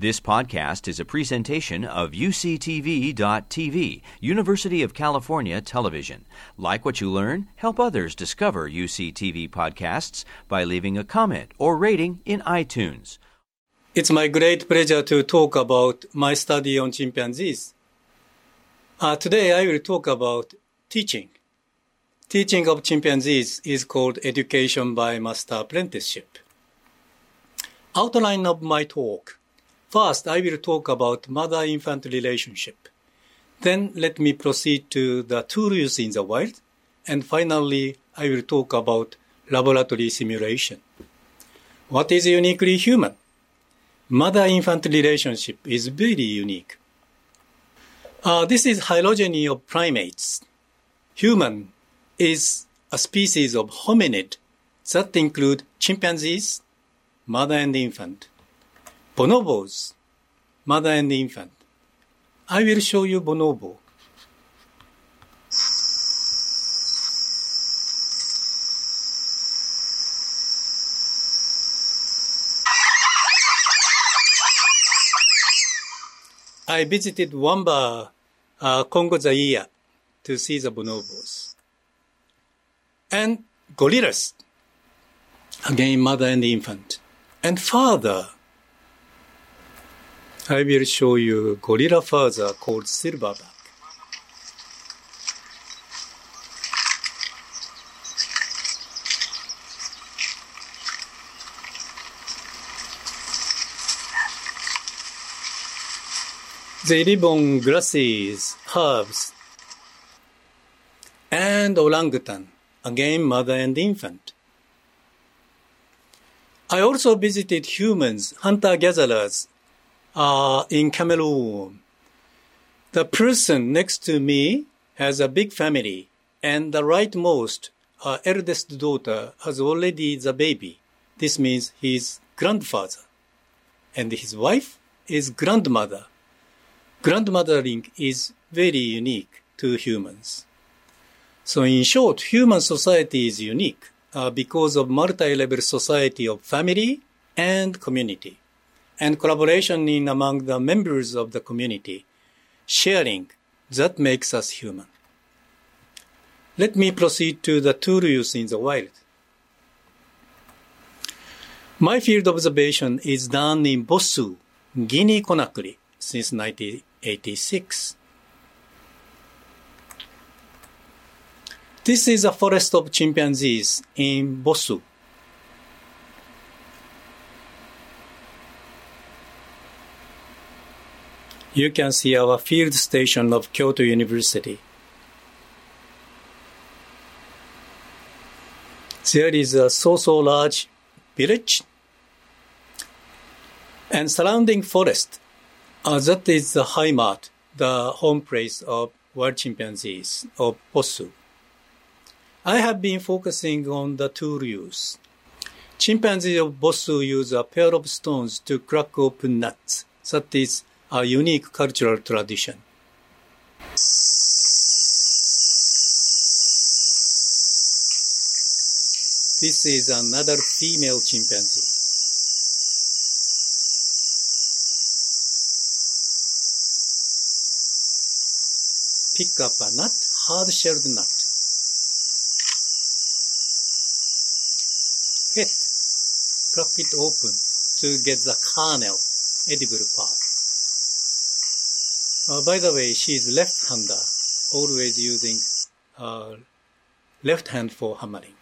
This podcast is a presentation of UCTV.tv, University of California Television. Like what you learn, help others discover UCTV podcasts by leaving a comment or rating in iTunes. It's my great pleasure to talk about my study on chimpanzees. Uh, today I will talk about teaching. Teaching of chimpanzees is called education by master apprenticeship. Outline of my talk. First, I will talk about mother-infant relationship. Then let me proceed to the tool used in the wild. And finally, I will talk about laboratory simulation. What is uniquely human? Mother-infant relationship is very unique. Uh, this is phylogeny of primates. Human is a species of hominid that include chimpanzees, mother and infant, bonobos, mother and infant. I will show you bonobo. I visited Wamba, uh, Congo Zaire to see the bonobos. And gorillas, again mother and infant. And father, I will show you gorilla father called silverback. They live on grasses, herbs, and orangutan, again mother and infant. I also visited humans, hunter-gatherers, in Cameroon. The person next to me has a big family, and the rightmost, eldest daughter, has already the baby. This means his grandfather. And his wife is grandmother. Grandmothering is very unique to humans. So in short, human society is unique uh, because of multi-level society of family and community and collaboration in among the members of the community, sharing that makes us human. Let me proceed to the tool use in the wild. My field observation is done in Bossou, Guinea Conakry, since 1986. This is a forest of chimpanzees in Bossou. You can see our field station of Kyoto University. There is a so-so large village and surrounding forest. Uh, that is the Heimat, the home place of wild chimpanzees of Bossou. I have been focusing on the tool use. Chimpanzees of Bossou use a pair of stones to crack open nuts. That is a unique cultural tradition. This is another female chimpanzee. Pick up a nut, hard-shelled nut. Hit, crack it open to get the kernel, edible part. Uh, by the way, she is left-hander, always using left hand for hammering.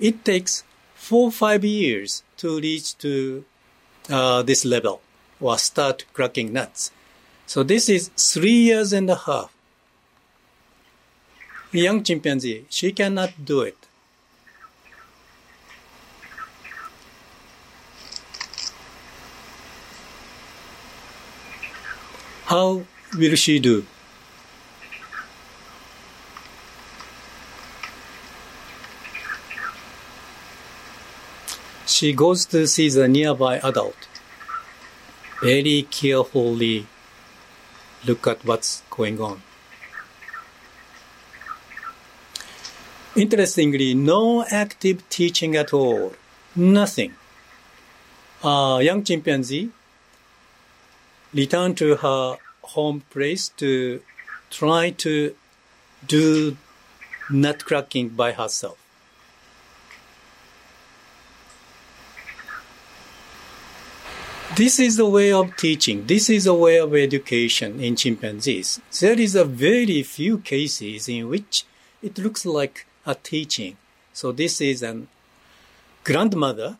It takes four five years to reach to uh, this level or start cracking nuts. So this is three years and a half. Young chimpanzee, she cannot do it. How will she do? She goes to see the nearby adult. Very carefully look at what's going on. Interestingly, no active teaching at all. Nothing. A young chimpanzee returned to her home place to try to do nut cracking by herself. This is the way of teaching. This is a way of education in chimpanzees. There is a very few cases in which it looks like a teaching. So this is an grandmother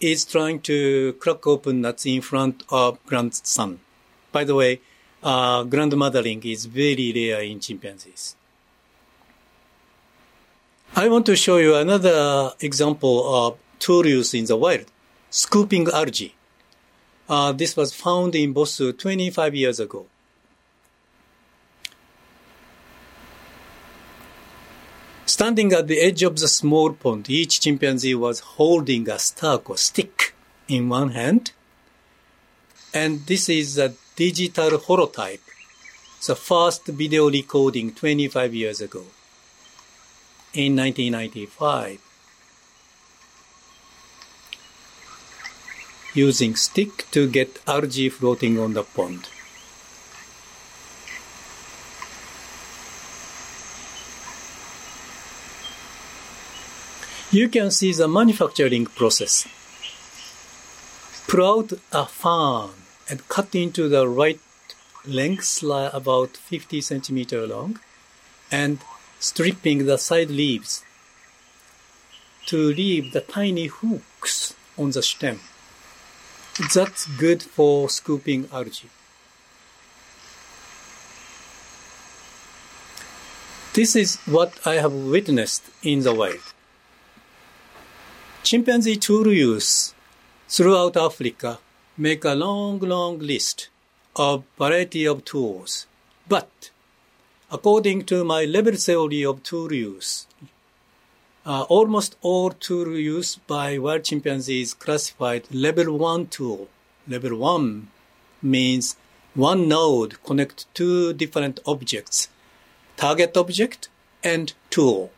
is trying to crack open nuts in front of grandson. By the way, uh, grandmothering is very rare in chimpanzees. I want to show you another example of tool use in the wild, scooping algae. Uh, this was found in Bossou 25 years ago. Standing at the edge of the small pond, each chimpanzee was holding a stalk or stick in one hand. And this is a digital holotype, the first video recording 25 years ago in 1995. Using stick to get algae floating on the pond. you can see the manufacturing process. Out a fan and cut into the right length about 50 centimeter long and stripping the side leaves to leave the tiny hooks on the stem. That's good for scooping algae. This is what I have witnessed in the wild chimpanzee tool use throughout Africa make a long, long list of variety of tools. But according to my level theory of tool use, uh, almost all tool use by wild chimpanzees classified level one tool. Level one means one node connect two different objects, target object and tool.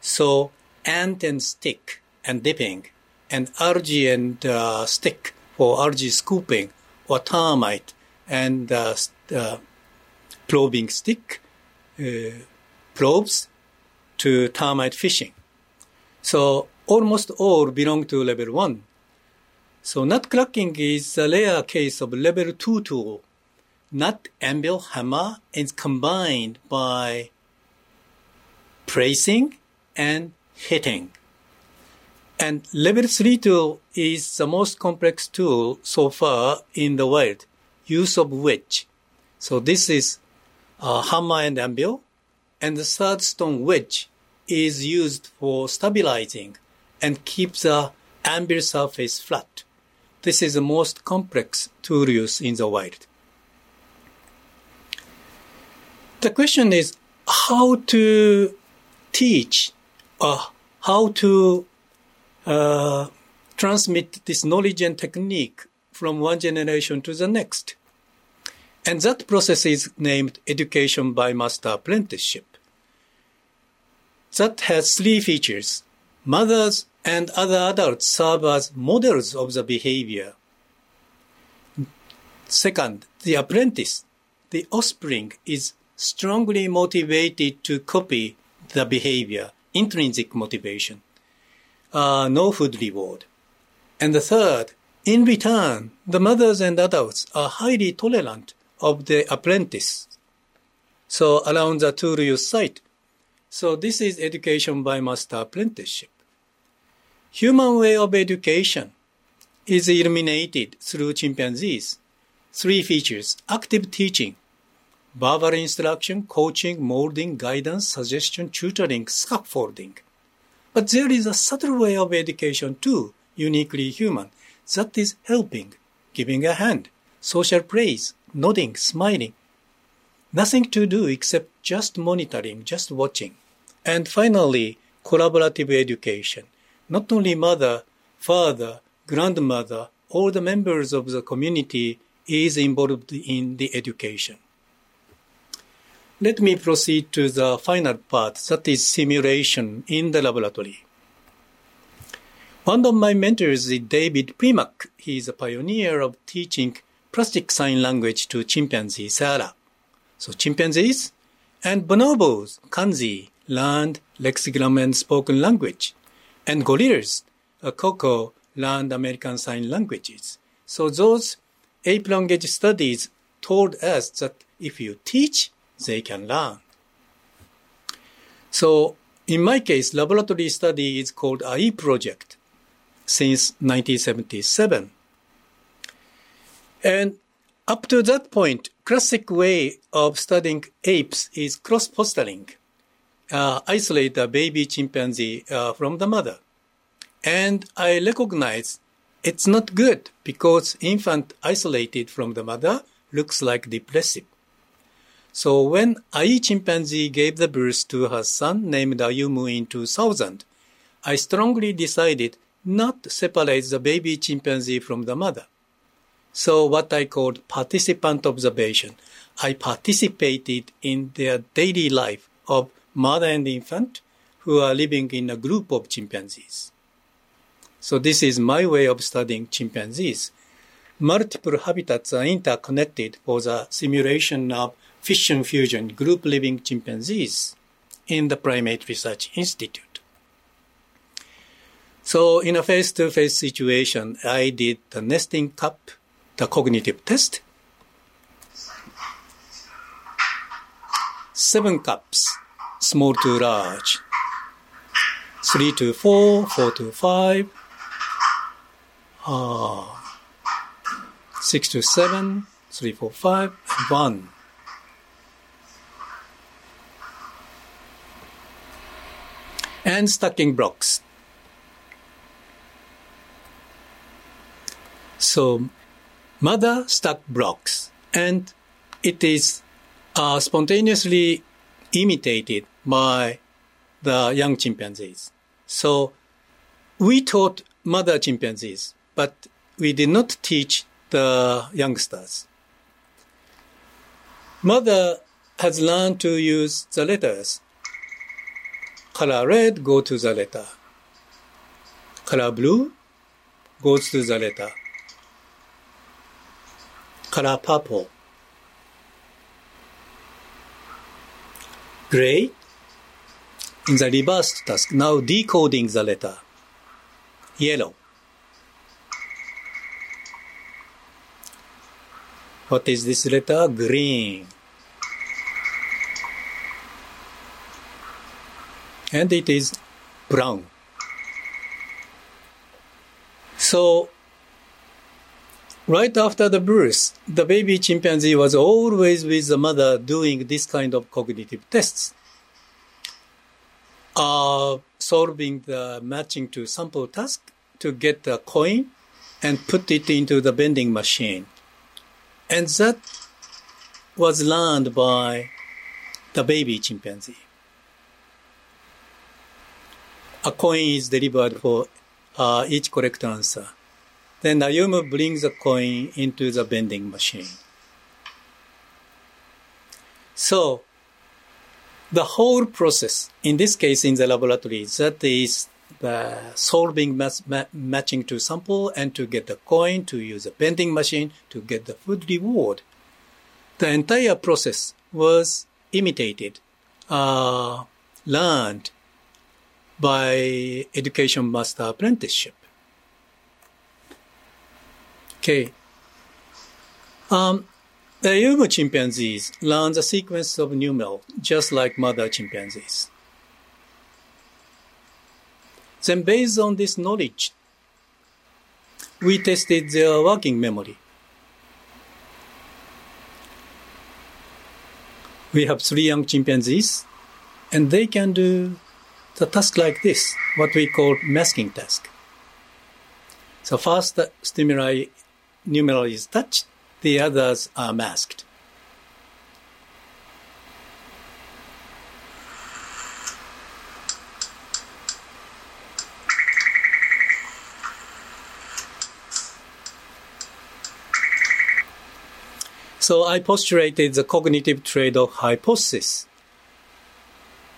So ant and stick and dipping, and algae and uh, stick for algae scooping, or termite and uh, uh, probing stick uh, probes to termite fishing. So almost all belong to level one. So nut cracking is a rare case of level two tool. Nut, anvil, hammer is combined by placing and hitting. And level 3 tool is the most complex tool so far in the world, use of wedge. So this is a hammer and anvil, and the third stone wedge is used for stabilizing and keep the anvil surface flat. This is the most complex tool use in the world. The question is how to teach or how to uh, transmit this knowledge and technique from one generation to the next. And that process is named education by master apprenticeship. That has three features. Mothers and other adults serve as models of the behavior. Second, the apprentice, the offspring, is strongly motivated to copy the behavior, intrinsic motivation uh, no food reward. And the third, in return, the mothers and adults are highly tolerant of the apprentice. So around the use site. So this is education by master apprenticeship. Human way of education is illuminated through chimpanzees. Three features, active teaching, verbal instruction, coaching, molding, guidance, suggestion, tutoring, scaffolding. But there is a subtle way of education too, uniquely human, that is helping, giving a hand, social praise, nodding, smiling. Nothing to do except just monitoring, just watching. And finally, collaborative education. Not only mother, father, grandmother, all the members of the community is involved in the education. Let me proceed to the final part, that is simulation in the laboratory. One of my mentors is David Premack. He is a pioneer of teaching plastic sign language to chimpanzee Sarah. So chimpanzees and bonobos, Kanzi, learned lexigram and spoken language. And gorillas, Koko, learned American Sign Languages. So those ape language studies told us that if you teach, they can learn. So in my case, laboratory study is called Ai project since 1977. And up to that point, classic way of studying apes is cross-fostering. Uh, isolate a baby chimpanzee uh, from the mother. And I recognize it's not good because infant isolated from the mother looks like depressive. So when Ai chimpanzee gave the birth to her son named Ayumu in 2000, I strongly decided not to separate the baby chimpanzee from the mother. So what I called participant observation. I participated in their daily life of mother and infant who are living in a group of chimpanzees. So this is my way of studying chimpanzees. Multiple habitats are interconnected for the simulation of fission fusion group living chimpanzees in the Primate Research Institute. So in a face-to-face situation, I did the nesting cup, the cognitive test. Seven cups, small to large. Three to four, four to five, uh, six to seven, three, four, five, one. And stacking blocks. So, mother stack blocks, and it is uh, spontaneously imitated by the young chimpanzees. So, we taught mother chimpanzees but we did not teach the youngsters. Mother has learned to use the letters. Color red go to the letter. Color blue goes to the letter. Color purple. Gray in the reverse task, now decoding the letter. Yellow. What is this letter? Green. And it is brown. So, right after the birth, the baby chimpanzee was always with the mother doing this kind of cognitive tests. Uh, solving the matching to sample task to get a coin and put it into the vending machine. And that was learned by the baby chimpanzee. A coin is delivered for uh, each correct answer. Then Ayumu brings the coin into the vending machine. So, the whole process, in this case in the laboratory, that is the solving ma- matching to sample and to get the coin, to use a vending machine, to get the food reward. The entire process was imitated, uh, learned by education master apprenticeship. Okay. Um, the Ayumu chimpanzees learn the sequence of numeral just like mother chimpanzees. Then based on this knowledge, we tested their working memory. We have three young chimpanzees, and they can do the task like this, what we call masking task. So first the stimuli numeral is touched, the others are masked. So I postulated the cognitive trade-off hypothesis.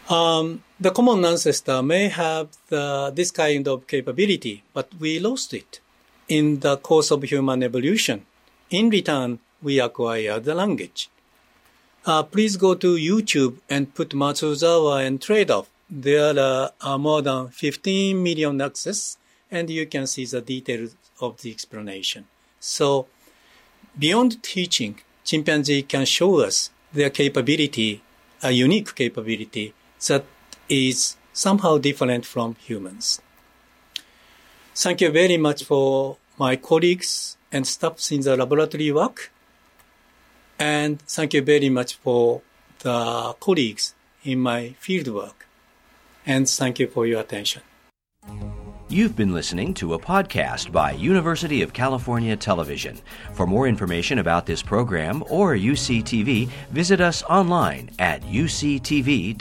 Um, the common ancestor may have the, this kind of capability, but we lost it in the course of human evolution In return, we acquire the language. Uh, please go to YouTube and put Matsuzawa and trade-off. There are uh, more than 15 million access, and you can see the details of the explanation. So, beyond teaching, chimpanzee can show us their capability, a unique capability that is somehow different from humans. Thank you very much for my colleagues and staff in the laboratory work. And thank you very much for the colleagues in my field work. And thank you for your attention. You've been listening to a podcast by University of California Television. For more information about this program or UCTV, visit us online at uctv.tv.